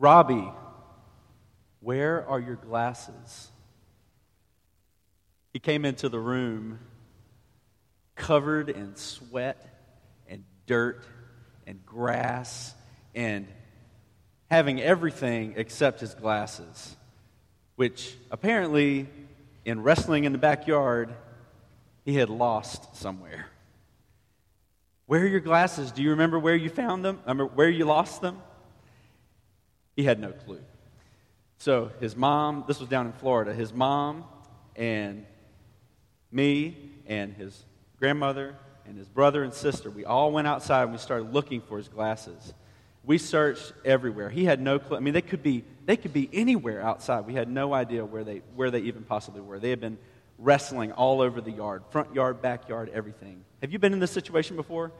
Robbie, where are your glasses? He came into the room covered in sweat and dirt and grass and having everything except his glasses, which apparently, in wrestling in the backyard, he had lost somewhere. Where are your glasses? Do you remember where you found them? Remember where you lost them? He had no clue. So his mom, this was down in Florida, his mom and me and his grandmother and his brother and sister, we all went outside and we started looking for his glasses. We searched everywhere. He had no clue. I mean, they could be, they could be anywhere outside. We had no idea where they, where they even possibly were. They had been wrestling all over the yard front yard, backyard, everything. Have you been in this situation before?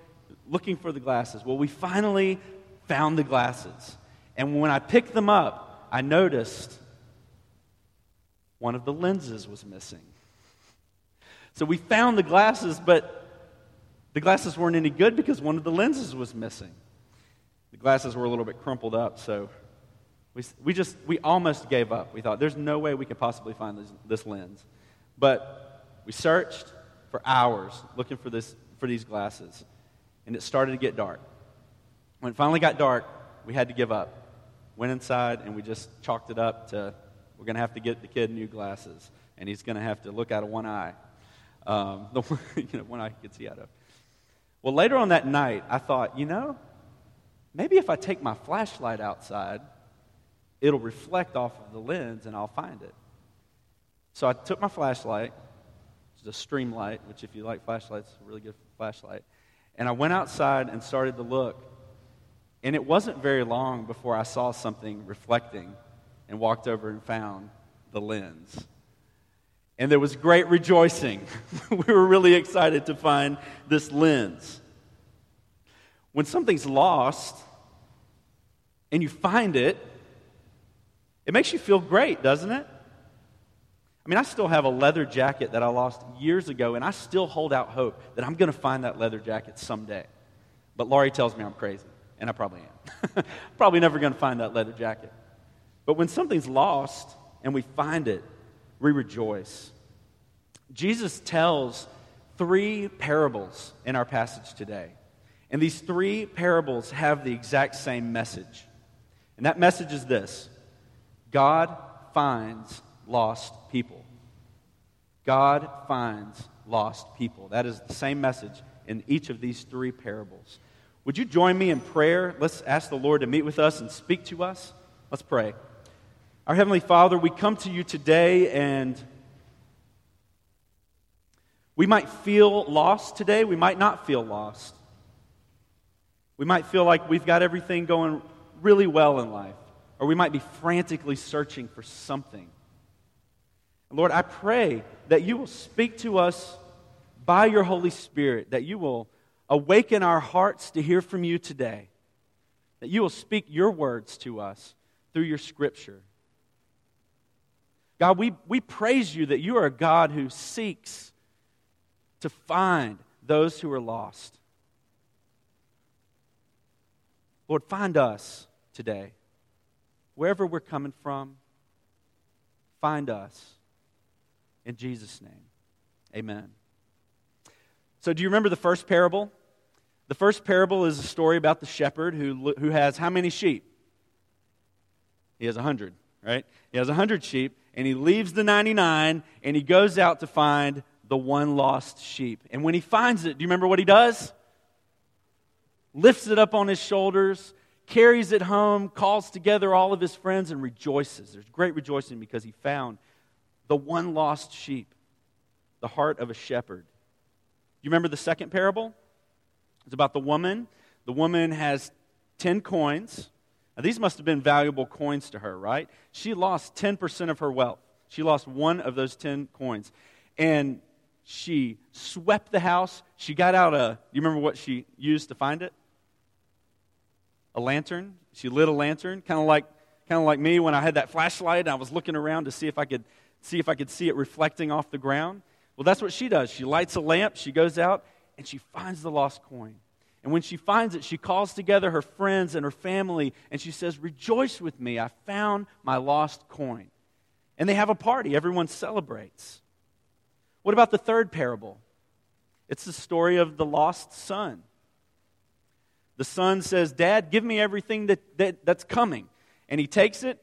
Looking for the glasses. Well, we finally found the glasses. And when I picked them up, I noticed one of the lenses was missing. So we found the glasses, but the glasses weren't any good because one of the lenses was missing. The glasses were a little bit crumpled up, so we, we just, we almost gave up. We thought, there's no way we could possibly find this, this lens. But we searched for hours looking for, this, for these glasses, and it started to get dark. When it finally got dark, we had to give up. Went inside, and we just chalked it up to we're going to have to get the kid new glasses, and he's going to have to look out of one eye. Um, the one, you know, one eye he could see out of. Well, later on that night, I thought, you know, maybe if I take my flashlight outside, it'll reflect off of the lens and I'll find it. So I took my flashlight, which is a Streamlight, which, if you like flashlights, a really good flashlight. And I went outside and started to look. And it wasn't very long before I saw something reflecting and walked over and found the lens. And there was great rejoicing. we were really excited to find this lens. When something's lost and you find it, it makes you feel great, doesn't it? I mean, I still have a leather jacket that I lost years ago, and I still hold out hope that I'm going to find that leather jacket someday. But Laurie tells me I'm crazy, and I probably am. probably never going to find that leather jacket. But when something's lost and we find it, we rejoice. Jesus tells three parables in our passage today. And these three parables have the exact same message. And that message is this God finds lost people. God finds lost people. That is the same message in each of these three parables. Would you join me in prayer? Let's ask the Lord to meet with us and speak to us. Let's pray. Our Heavenly Father, we come to you today and we might feel lost today. We might not feel lost. We might feel like we've got everything going really well in life, or we might be frantically searching for something. Lord, I pray that you will speak to us by your Holy Spirit, that you will awaken our hearts to hear from you today, that you will speak your words to us through your scripture. God, we, we praise you that you are a God who seeks to find those who are lost. Lord, find us today. Wherever we're coming from, find us. In Jesus' name, amen. So, do you remember the first parable? The first parable is a story about the shepherd who, who has how many sheep? He has a hundred, right? He has a hundred sheep, and he leaves the 99 and he goes out to find the one lost sheep. And when he finds it, do you remember what he does? Lifts it up on his shoulders, carries it home, calls together all of his friends, and rejoices. There's great rejoicing because he found the one lost sheep, the heart of a shepherd. Do You remember the second parable? It's about the woman. The woman has 10 coins. Now, these must have been valuable coins to her, right? She lost 10% of her wealth. She lost one of those 10 coins. And she swept the house. She got out a, you remember what she used to find it? A lantern. She lit a lantern, kind of like, kind of like me when I had that flashlight and I was looking around to see if I could see if I could see it reflecting off the ground. Well, that's what she does. She lights a lamp, she goes out, and she finds the lost coin. And when she finds it, she calls together her friends and her family and she says, Rejoice with me, I found my lost coin. And they have a party, everyone celebrates. What about the third parable? It's the story of the lost son. The son says, Dad, give me everything that, that, that's coming. And he takes it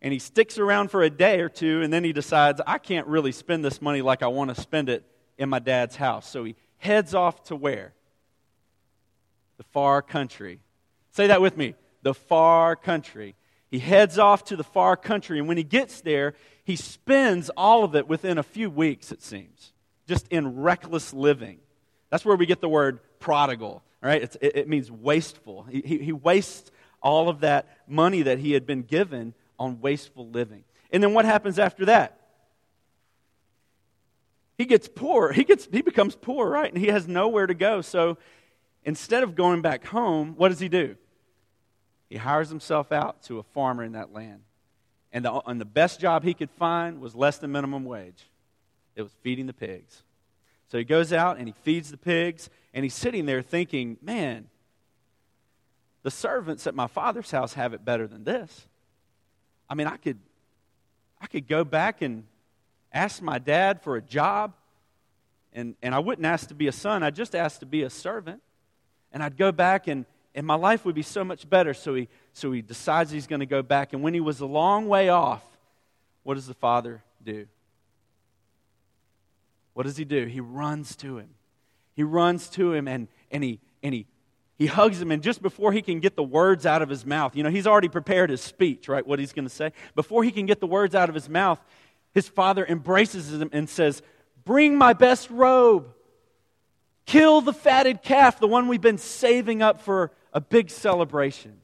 and he sticks around for a day or two, and then he decides, I can't really spend this money like I want to spend it in my dad's house. So he heads off to where? The far country. Say that with me the far country. He heads off to the far country, and when he gets there, he spends all of it within a few weeks, it seems, just in reckless living. That's where we get the word prodigal, right? It, it, means wasteful. He, he, he wastes all of that money that he had been given on wasteful living. And then what happens after that? He gets poor. He, gets, he becomes poor, right? And he has nowhere to go. So instead of going back home, what does he do? He hires himself out to a farmer in that land. And the, and the best job he could find was less than minimum wage. It was feeding the pigs. So he goes out and he feeds the pigs, and he's sitting there thinking, man, the servants at my father's house have it better than this. I mean, I could, I could go back and ask my dad for a job, and, and I wouldn't ask to be a son, I'd just ask to be a servant. And I'd go back, and, and my life would be so much better. So he, so he decides he's going to go back. And when he was a long way off, what does the father do? What does he do? He runs to him. He runs to him and, and, he, and he he hugs him, and just before he can get the words out of his mouth, you know, he's already prepared his speech, right? What he's going to say. Before he can get the words out of his mouth, his father embraces him and says, Bring my best robe. Kill the fatted calf, the one we've been saving up for a big celebration.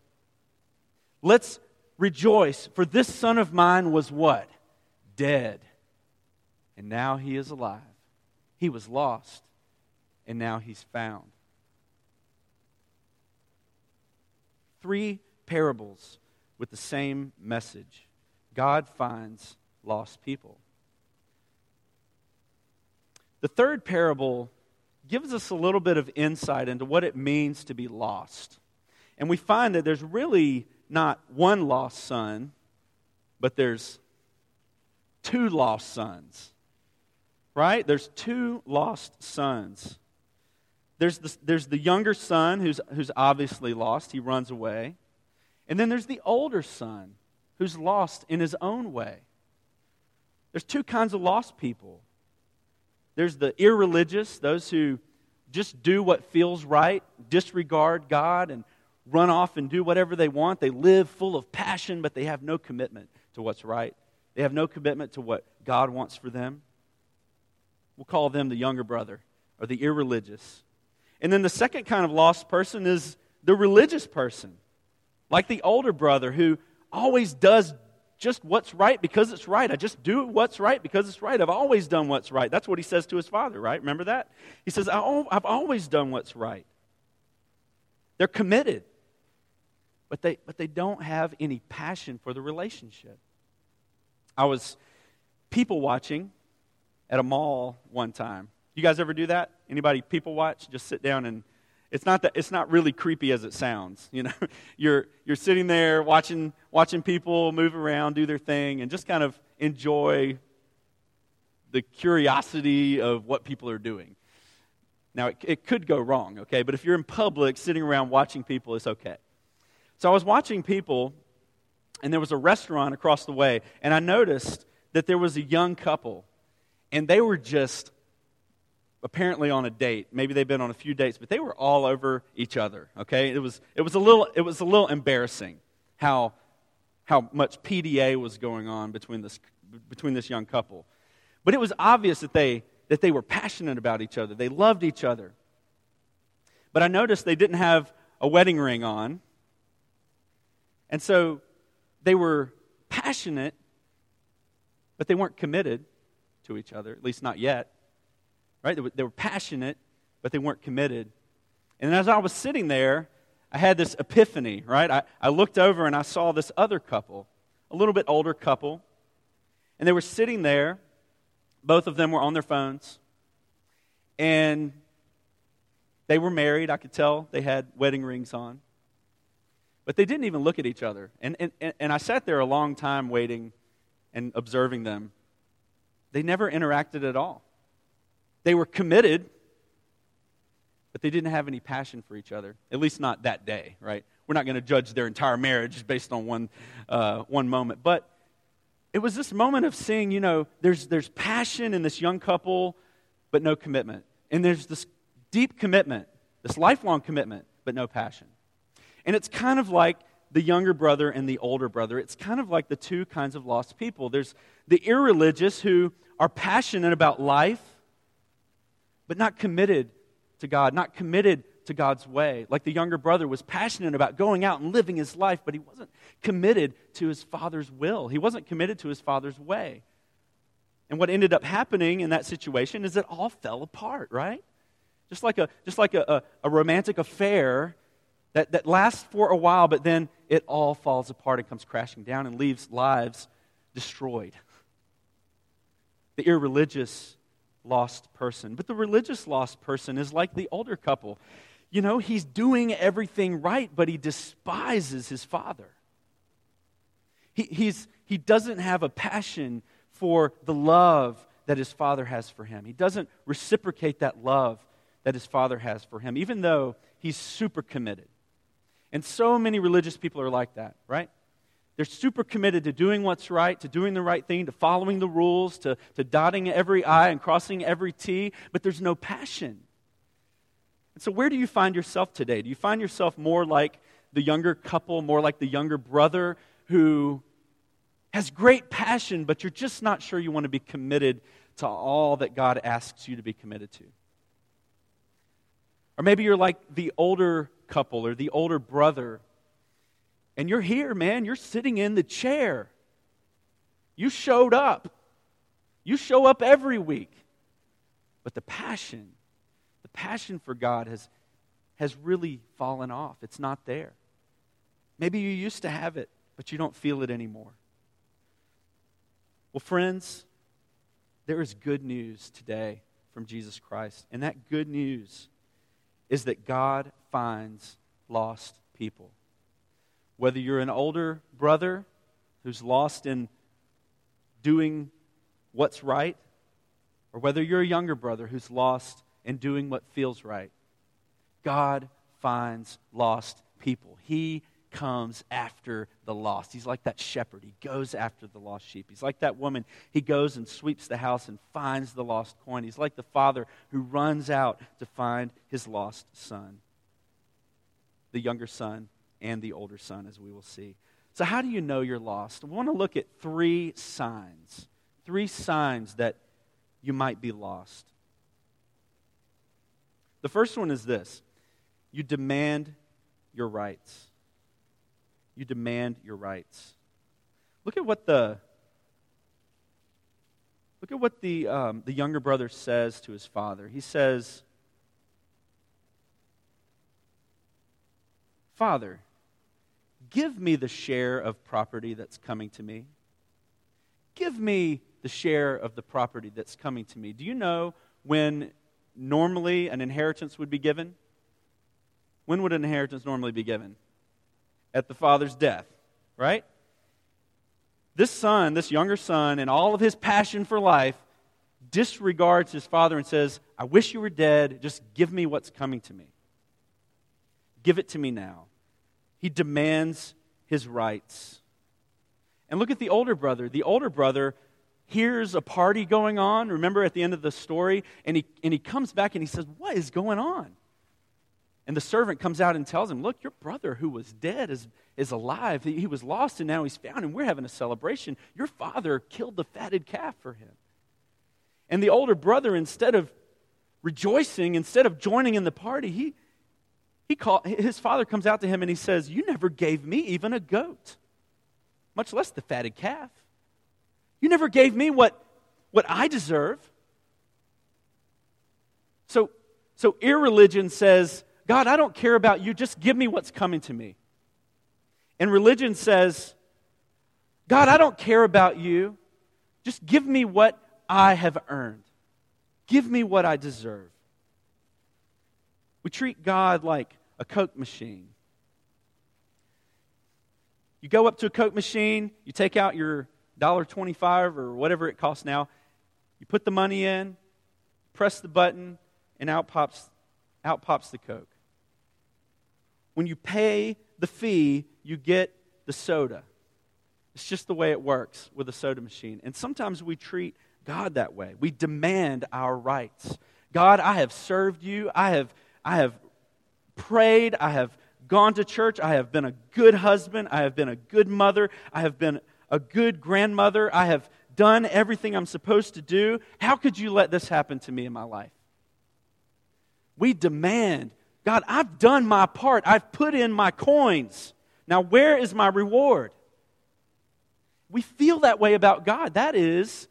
Let's rejoice, for this son of mine was what? Dead. And now he is alive. He was lost, and now he's found. three parables with the same message God finds lost people. The third parable gives us a little bit of insight into what it means to be lost. And we find that there's really not one lost son, but there's two lost sons. Right? There's two lost sons. There's the, there's the younger son who's, who's obviously lost, he runs away. And then there's the older son who's lost in his own way. There's two kinds of lost people there's the irreligious, those who just do what feels right, disregard God, and run off and do whatever they want. They live full of passion, but they have no commitment to what's right. They have no commitment to what God wants for them. We'll call them the younger brother or the irreligious. And then the second kind of lost person is the religious person, like the older brother who always does just what's right because it's right. I just do what's right because it's right. I've always done what's right. That's what he says to his father, right? Remember that? He says, I've always done what's right. They're committed, but they, but they don't have any passion for the relationship. I was people watching at a mall one time you guys ever do that? Anybody people watch? Just sit down and it's not that it's not really creepy as it sounds. You know, you're you're sitting there watching watching people move around, do their thing, and just kind of enjoy the curiosity of what people are doing. Now, it, it could go wrong, okay? But if you're in public, sitting around watching people, it's okay. So I was watching people, and there was a restaurant across the way, and I noticed that there was a young couple, and they were just apparently on a date. Maybe they've been on a few dates, but they were all over each other. Okay, it was it was a little it was a little embarrassing how how much PDA was going on between this between this young couple. But it was obvious that they that they were passionate about each other. They loved each other. But I noticed they didn't have a wedding ring on. And so they were passionate, but they weren't committed to each other, at least not yet right? They were, they were passionate, but they weren't committed. And as I was sitting there, I had this epiphany, right? I, I looked over and I saw this other couple, a little bit older couple, and they were sitting there. Both of them were on their phones. And They were married, I could tell. They had wedding rings on. But they didn't even look at each other. And, and, and I sat there a long time waiting and observing them. They never interacted at all. They were committed, but they didn't have any passion for each other, at least not that day, right? We're not going to judge their entire marriage based on one, uh, one moment. But it was this moment of seeing, you know, there's, there's passion in this young couple, but no commitment. And there's this deep commitment, this lifelong commitment, but no passion. And it's kind of like the younger brother and the older brother. It's kind of like the two kinds of lost people. There's the irreligious who are passionate about life, but not committed to God, not committed to God's way. Like the younger brother was passionate about going out and living his life, but he wasn't committed to his father's will. He wasn't committed to his father's way. And what ended up happening in that situation is it all fell apart, right? Just like a, just like a, a, a romantic affair that, that lasts for a while, but then it all falls apart and comes crashing down and leaves lives destroyed. The irreligious lost person. But the religious lost person is like the older couple. You know, he's doing everything right, but he despises his father. He, he's, he doesn't have a passion for the love that his father has for him. He doesn't reciprocate that love that his father has for him, even though he's super committed. And so many religious people are like that, right? They're super committed to doing what's right, to doing the right thing, to following the rules, to, to dotting every I and crossing every T, but there's no passion. And so, where do you find yourself today? Do you find yourself more like the younger couple, more like the younger brother who has great passion, but you're just not sure you want to be committed to all that God asks you to be committed to? Or maybe you're like the older couple or the older brother, and you're here, man. You're sitting in the chair. You showed up. You show up every week. But the passion, the passion for God has, has really fallen off. It's not there. Maybe you used to have it, but you don't feel it anymore. Well, friends, there is good news today from Jesus Christ. And that good news is that God finds lost people. Whether you're an older brother who's lost in doing what's right, or whether you're a younger brother who's lost in doing what feels right, God finds lost people. He comes after the lost. He's like that shepherd. He goes after the lost sheep. He's like that woman. He goes and sweeps the house and finds the lost coin. He's like the father who runs out to find his lost son. The younger son and the older son, as we will see. So, how do you know you're lost? We want to look at three signs. Three signs that you might be lost. The first one is this you demand your rights you demand your rights. Look at what the look at what the um, the younger brother says to his father. He says, "Father, give me the share of property that's coming to me. Give me the share of the property that's coming to me." Do you know when normally an inheritance would be given? When would an inheritance normally be given? at the father's death, right? This son, this younger son, and all of his passion for life, disregards his father and says, I wish you were dead. Just give me what's coming to me. Give it to me now. He demands his rights. And look at the older brother. The older brother hears a party going on, remember at the end of the story, and he, and he comes back and he says, What is going on? And the servant comes out and tells him, Look, your brother who was dead is, is alive. He, he was lost and now he's found, and we're having a celebration. Your father killed the fatted calf for him. And the older brother, instead of rejoicing, instead of joining in the party, he, he call, his father comes out to him and he says, You never gave me even a goat, much less the fatted calf. You never gave me what, what I deserve. So, so irreligion says, God, I don't care about you. Just give me what's coming to me. And religion says, God, I don't care about you. Just give me what I have earned. Give me what I deserve. We treat God like a Coke machine. You go up to a Coke machine, you take out your $1.25 or whatever it costs now, you put the money in, press the button, and out pops, out pops the Coke. When you pay the fee, you get the soda. It's just the way it works with a soda machine. And sometimes we treat God that way. We demand our rights. God, I have served you. I have, I have prayed. I have gone to church. I have been a good husband. I have been a good mother. I have been a good grandmother. I have done everything I'm supposed to do. How could you let this happen to me in my life? We demand, God, I've done my part. I've put in my coins. Now, where is my reward? We feel that way about God. That is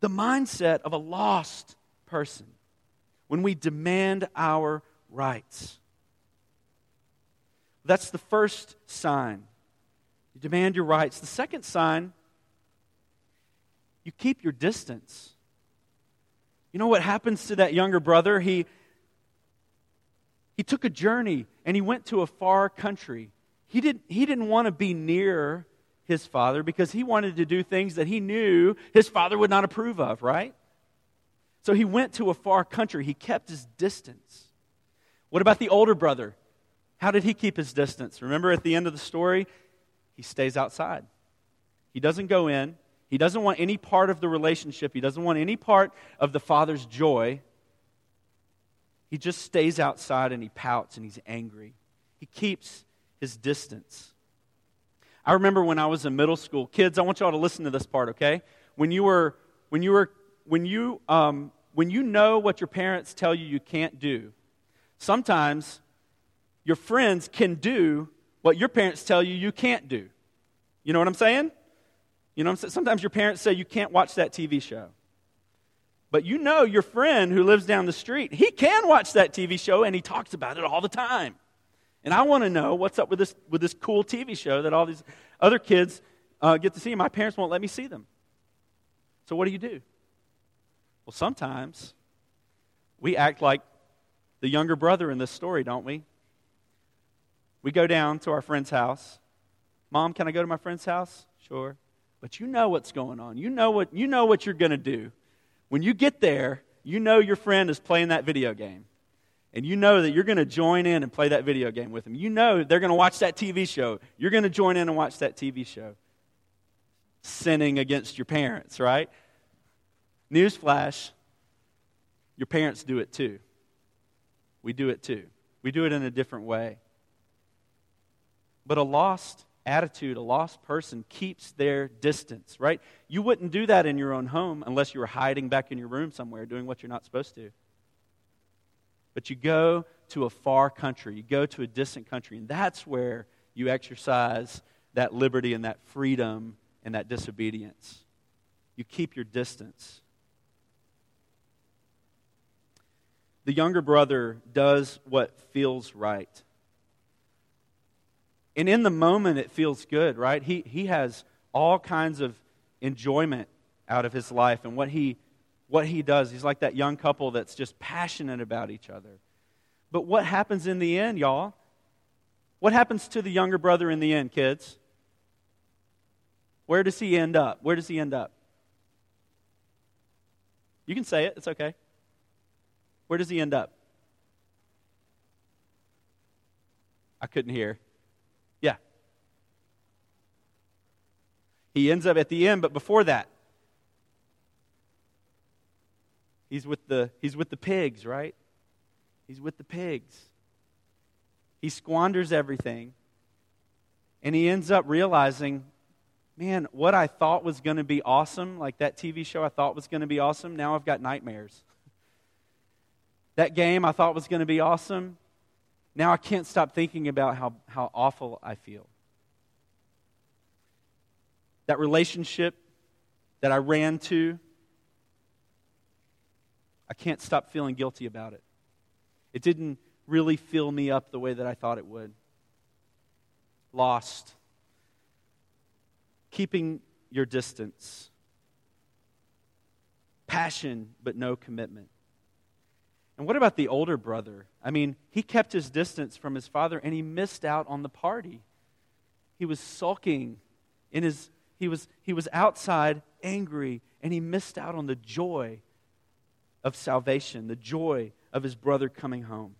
the mindset of a lost person when we demand our rights. That's the first sign. You demand your rights. The second sign, you keep your distance. You know what happens to that younger brother? He, he took a journey and he went to a far country. He didn't, he didn't want to be near his father because he wanted to do things that he knew his father would not approve of, right? So he went to a far country. He kept his distance. What about the older brother? How did he keep his distance? Remember at the end of the story? He stays outside. He doesn't go in. He doesn't want any part of the relationship. He doesn't want any part of the father's joy. He just stays outside and he pouts and he's angry. He keeps his distance. I remember when I was in middle school, kids, I want y'all to listen to this part, okay? When you were, when you were, when you, um, when you know what your parents tell you you can't do, sometimes your friends can do what your parents tell you you can't do. You know what I'm saying? You know, sometimes your parents say you can't watch that TV show. But you know your friend who lives down the street, he can watch that TV show and he talks about it all the time. And I want to know what's up with this, with this cool TV show that all these other kids uh, get to see. My parents won't let me see them. So what do you do? Well, sometimes we act like the younger brother in this story, don't we? We go down to our friend's house. Mom, can I go to my friend's house? Sure. But you know what's going on. You know what, you know what you're going to do. When you get there, you know your friend is playing that video game and you know that you're going to join in and play that video game with them. You know they're going to watch that TV show. You're going to join in and watch that TV show. Sinning against your parents, right? Newsflash your parents do it too. We do it too. We do it in a different way. But a lost attitude, a lost person keeps their distance, right? You wouldn't do that in your own home unless you were hiding back in your room somewhere doing what you're not supposed to. But you go to a far country, you go to a distant country, and that's where you exercise that liberty and that freedom and that disobedience. You keep your distance. The younger brother does what feels right. And in the moment, it feels good, right? He, he has all kinds of enjoyment out of his life and what he what he does. He's like that young couple that's just passionate about each other. But what happens in the end, y'all? What happens to the younger brother in the end, kids? Where does he end up? Where does he end up? You can say it, it's okay. Where does he end up? I couldn't hear. Yeah. He ends up at the end, but before that, He's with the, he's with the pigs, right? He's with the pigs. He squanders everything. And he ends up realizing, man, what I thought was going to be awesome, like that TV show I thought was going to be awesome, now I've got nightmares. That game I thought was going to be awesome, now I can't stop thinking about how, how awful I feel. That relationship that I ran to, I can't stop feeling guilty about it. It didn't really fill me up the way that I thought it would. Lost. Keeping your distance. Passion, but no commitment. And what about the older brother? I mean, he kept his distance from his father and he missed out on the party. He was sulking in his he was he was outside angry and he missed out on the joy of salvation, the joy of his brother coming home.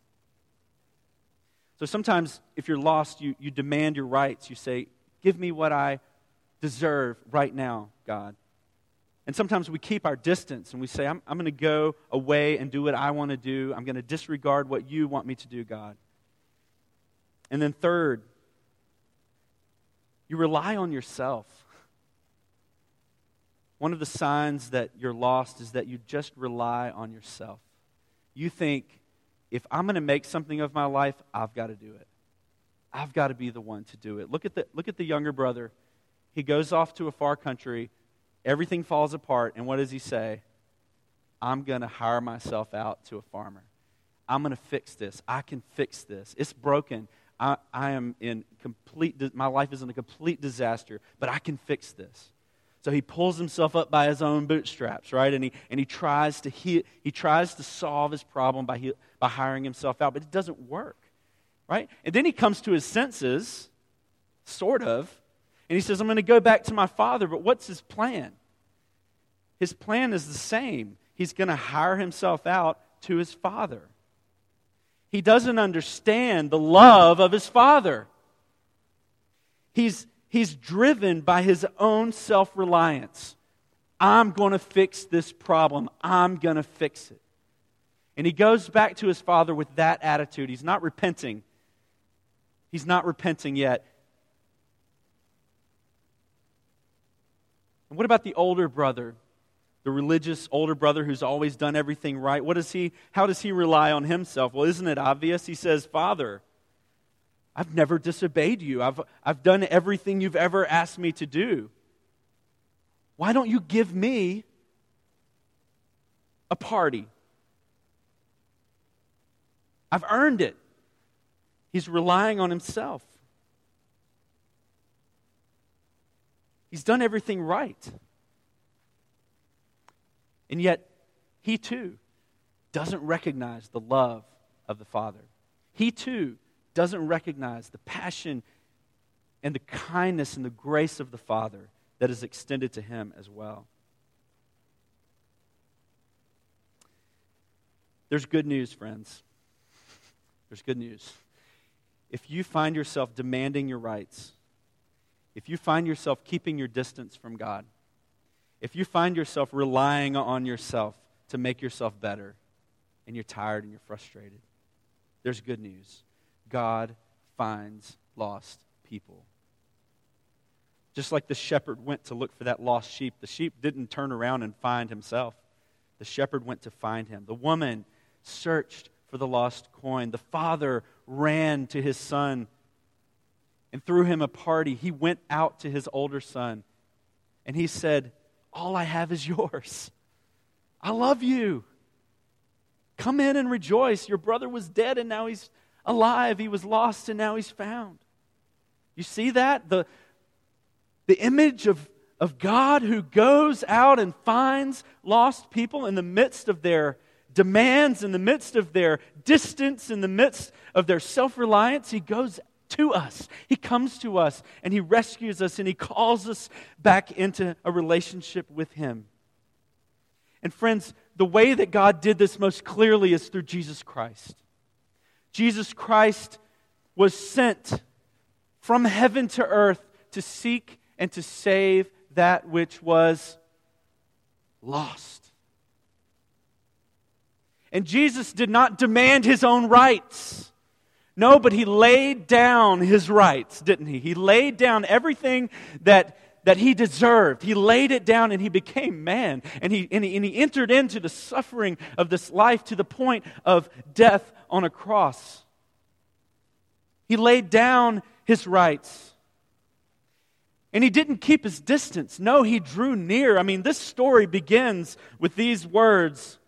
So sometimes if you're lost, you, you demand your rights. You say, Give me what I deserve right now, God. And sometimes we keep our distance and we say, I'm, I'm going to go away and do what I want to do. I'm going to disregard what you want me to do, God. And then, third, you rely on yourself. One of the signs that you're lost is that you just rely on yourself. You think, if I'm going to make something of my life, I've got to do it. I've got to be the one to do it. Look at the, look at the younger brother. He goes off to a far country. Everything falls apart. And what does he say? I'm going to hire myself out to a farmer. I'm going to fix this. I can fix this. It's broken. I, I am in complete, my life is in a complete disaster, but I can fix this. So he pulls himself up by his own bootstraps, right? And he, and he, tries, to he, he tries to solve his problem by, he, by hiring himself out, but it doesn't work, right? And then he comes to his senses, sort of, and he says, I'm going to go back to my father, but what's his plan? His plan is the same. He's going to hire himself out to his father. He doesn't understand the love of his father. He's, he's driven by his own self reliance. I'm going to fix this problem. I'm going to fix it. And he goes back to his father with that attitude. He's not repenting. He's not repenting yet. And what about the older brother? The religious older brother who's always done everything right. What does he how does he rely on himself? Well, isn't it obvious? He says, "Father, I've never disobeyed you. I've, I've done everything you've ever asked me to do. Why don't you give me a party? I've earned it. He's relying on himself. He's done everything right. And yet, he too doesn't recognize the love of the Father. He too doesn't recognize the passion and the kindness and the grace of the Father that is extended to him as well. There's good news, friends. There's good news. If you find yourself demanding your rights, if you find yourself keeping your distance from God, if you find yourself relying on yourself to make yourself better, and you're tired and you're frustrated, there's good news. God finds lost people. Just like the shepherd went to look for that lost sheep, the sheep didn't turn around and find himself. The shepherd went to find him. The woman searched for the lost coin. The father ran to his son and threw him a party. He went out to his older son and he said, All I have is yours. I love you. Come in and rejoice. Your brother was dead and now he's alive. He was lost and now he's found. You see that? The, the image of, of God who goes out and finds lost people in the midst of their demands, in the midst of their distance, in the midst of their self reliance. He goes to us. He comes to us and He rescues us and He calls us back into a relationship with Him. And friends, the way that God did this most clearly is through Jesus Christ. Jesus Christ was sent from heaven to earth to seek and to save that which was lost. And Jesus did not demand his own rights. No, but he laid down his rights, didn't he? He laid down everything that, that he deserved. He laid it down and he became man. And he, and, he, and he entered into the suffering of this life to the point of death on a cross. He laid down his rights. And he didn't keep his distance. No, he drew near. I mean, this story begins with these words.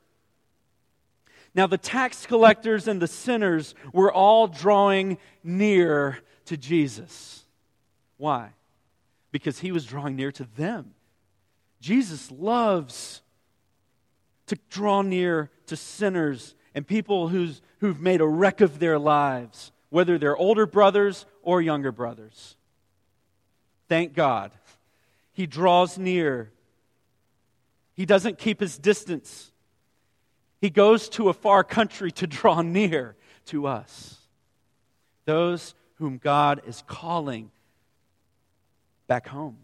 Now, the tax collectors and the sinners were all drawing near to Jesus. Why? Because he was drawing near to them. Jesus loves to draw near to sinners and people who's, who've made a wreck of their lives, whether they're older brothers or younger brothers. Thank God. He draws near. He doesn't keep his distance. He goes to a far country to draw near to us. Those whom God is calling back home.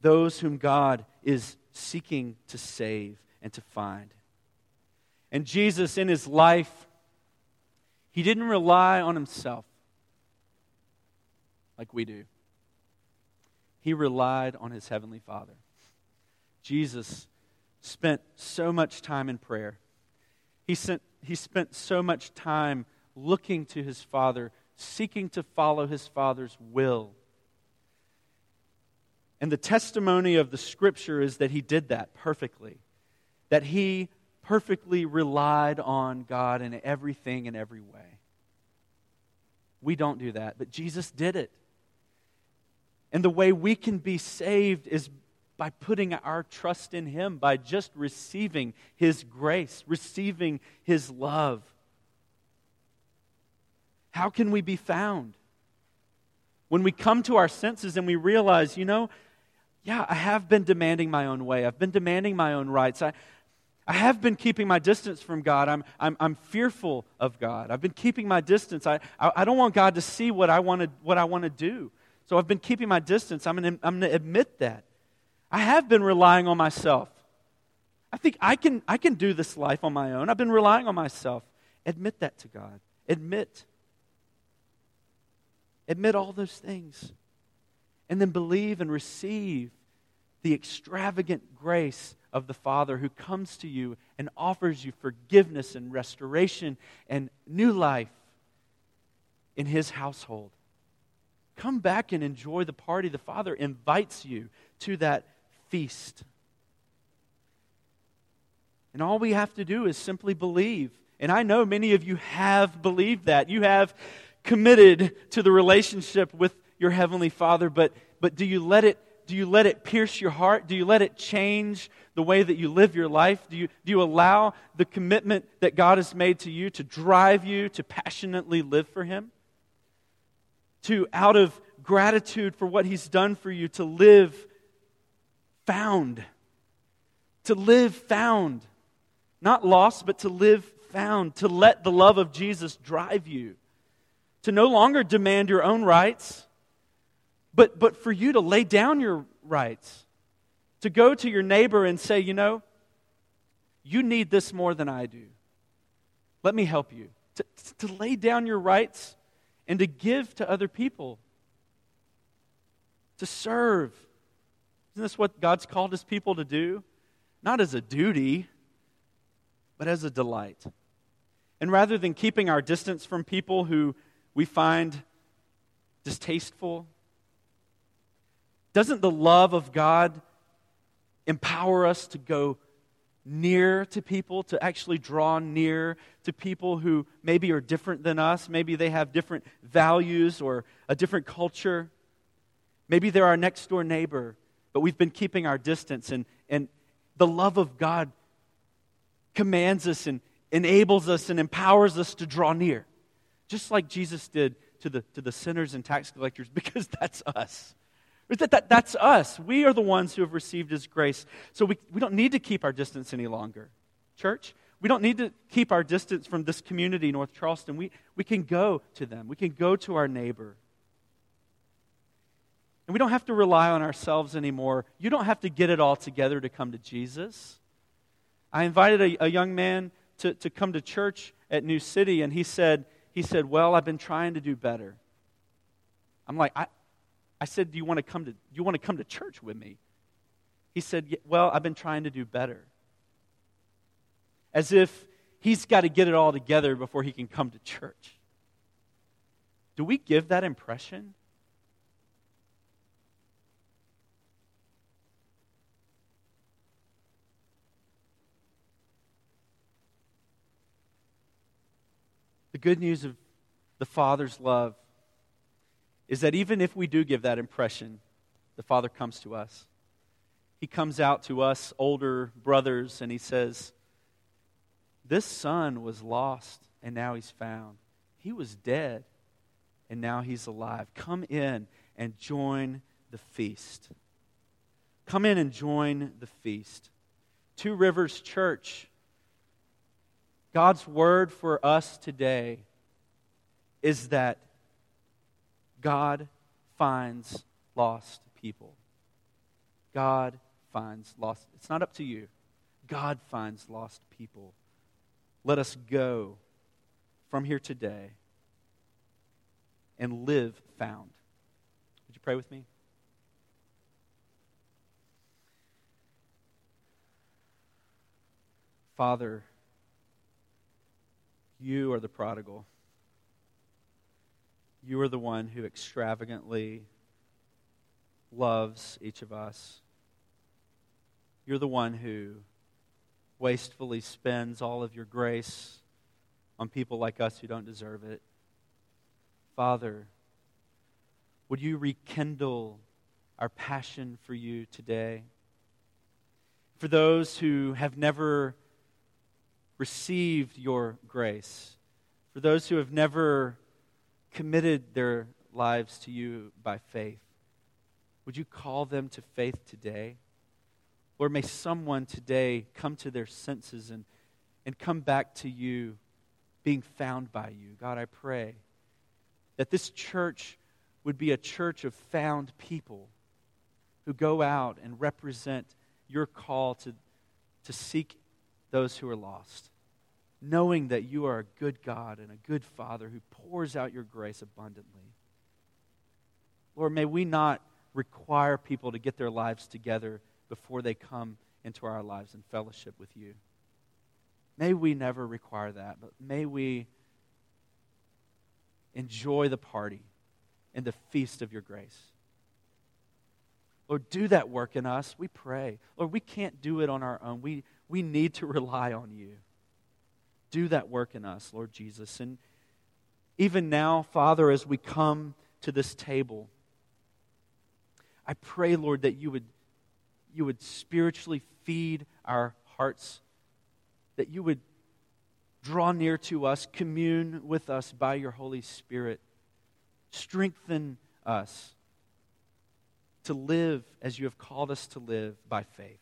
Those whom God is seeking to save and to find. And Jesus, in his life, he didn't rely on himself like we do. He relied on his heavenly Father. Jesus spent so much time in prayer. He, sent, he spent so much time looking to his Father, seeking to follow his Father's will. And the testimony of the Scripture is that he did that perfectly, that he perfectly relied on God in everything and every way. We don't do that, but Jesus did it. And the way we can be saved is by putting our trust in Him, by just receiving His grace, receiving His love. How can we be found? When we come to our senses and we realize, you know, yeah, I have been demanding my own way. I've been demanding my own rights. I, I have been keeping my distance from God. I'm, I'm, I'm fearful of God. I've been keeping my distance. I, I, I don't want God to see what I want to, what I want to do. So I've been keeping my distance. I'm going I'm to admit that. I have been relying on myself. I think I can, I can do this life on my own. I've been relying on myself. Admit that to God. Admit. Admit all those things. And then believe and receive the extravagant grace of the Father who comes to you and offers you forgiveness and restoration and new life in His household. Come back and enjoy the party. The Father invites you to that feast. And all we have to do is simply believe. And I know many of you have believed that. You have committed to the relationship with your Heavenly Father, but, but do you let it do you let it pierce your heart? Do you let it change the way that you live your life? Do you, do you allow the commitment that God has made to you to drive you to passionately live for Him? To, out of gratitude for what He's done for you, to live found. To live found. Not lost, but to live found. To let the love of Jesus drive you. To no longer demand your own rights but, but for you to lay down your rights, to go to your neighbor and say, you know, you need this more than I do. Let me help you. To, to lay down your rights and to give to other people, to serve. Isn't this what God's called his people to do? Not as a duty, but as a delight. And rather than keeping our distance from people who we find distasteful, doesn't the love of God empower us to go near to people, to actually draw near to people who maybe are different than us? Maybe they have different values or a different culture. Maybe they're our next door neighbor, but we've been keeping our distance. And, and the love of God commands us and enables us and empowers us to draw near, just like Jesus did to the, to the sinners and tax collectors, because that's us. That, that, that's us. We are the ones who have received His grace. So we, we don't need to keep our distance any longer. Church, we don't need to keep our distance from this community, North Charleston. We, we can go to them, we can go to our neighbor. And we don't have to rely on ourselves anymore. You don't have to get it all together to come to Jesus. I invited a, a young man to, to come to church at New City, and he said, he said, Well, I've been trying to do better. I'm like, I, I said, Do you want to come to, do you want to, come to church with me? He said, Well, I've been trying to do better. As if he's got to get it all together before he can come to church. Do we give that impression? Good news of the Father's love is that even if we do give that impression, the Father comes to us. He comes out to us, older brothers, and he says, This son was lost, and now he's found. He was dead, and now he's alive. Come in and join the feast. Come in and join the feast. Two Rivers Church, God's word for us today is that God finds lost people. God finds lost. It's not up to you. God finds lost people. Let us go from here today and live found. Would you pray with me? Father, you are the prodigal. You are the one who extravagantly loves each of us. You're the one who wastefully spends all of your grace on people like us who don't deserve it. Father, would you rekindle our passion for you today? For those who have never received your grace, for those who have never committed their lives to you by faith, would you call them to faith today? Or may someone today come to their senses and, and come back to you being found by you. God, I pray that this church would be a church of found people who go out and represent your call to, to seek those who are lost, knowing that you are a good God and a good Father who pours out your grace abundantly. Lord, may we not require people to get their lives together before they come into our lives and fellowship with you. May we never require that, but may we enjoy the party and the feast of your grace. Lord, do that work in us. We pray. Lord, we can't do it on our own. We, we need to rely on you. Do that work in us, Lord Jesus. And even now, Father, as we come to this table, I pray, Lord, that you would, you would spiritually feed our hearts that you would draw near to us, commune with us by your Holy Spirit, strengthen us to live as you have called us to live by faith.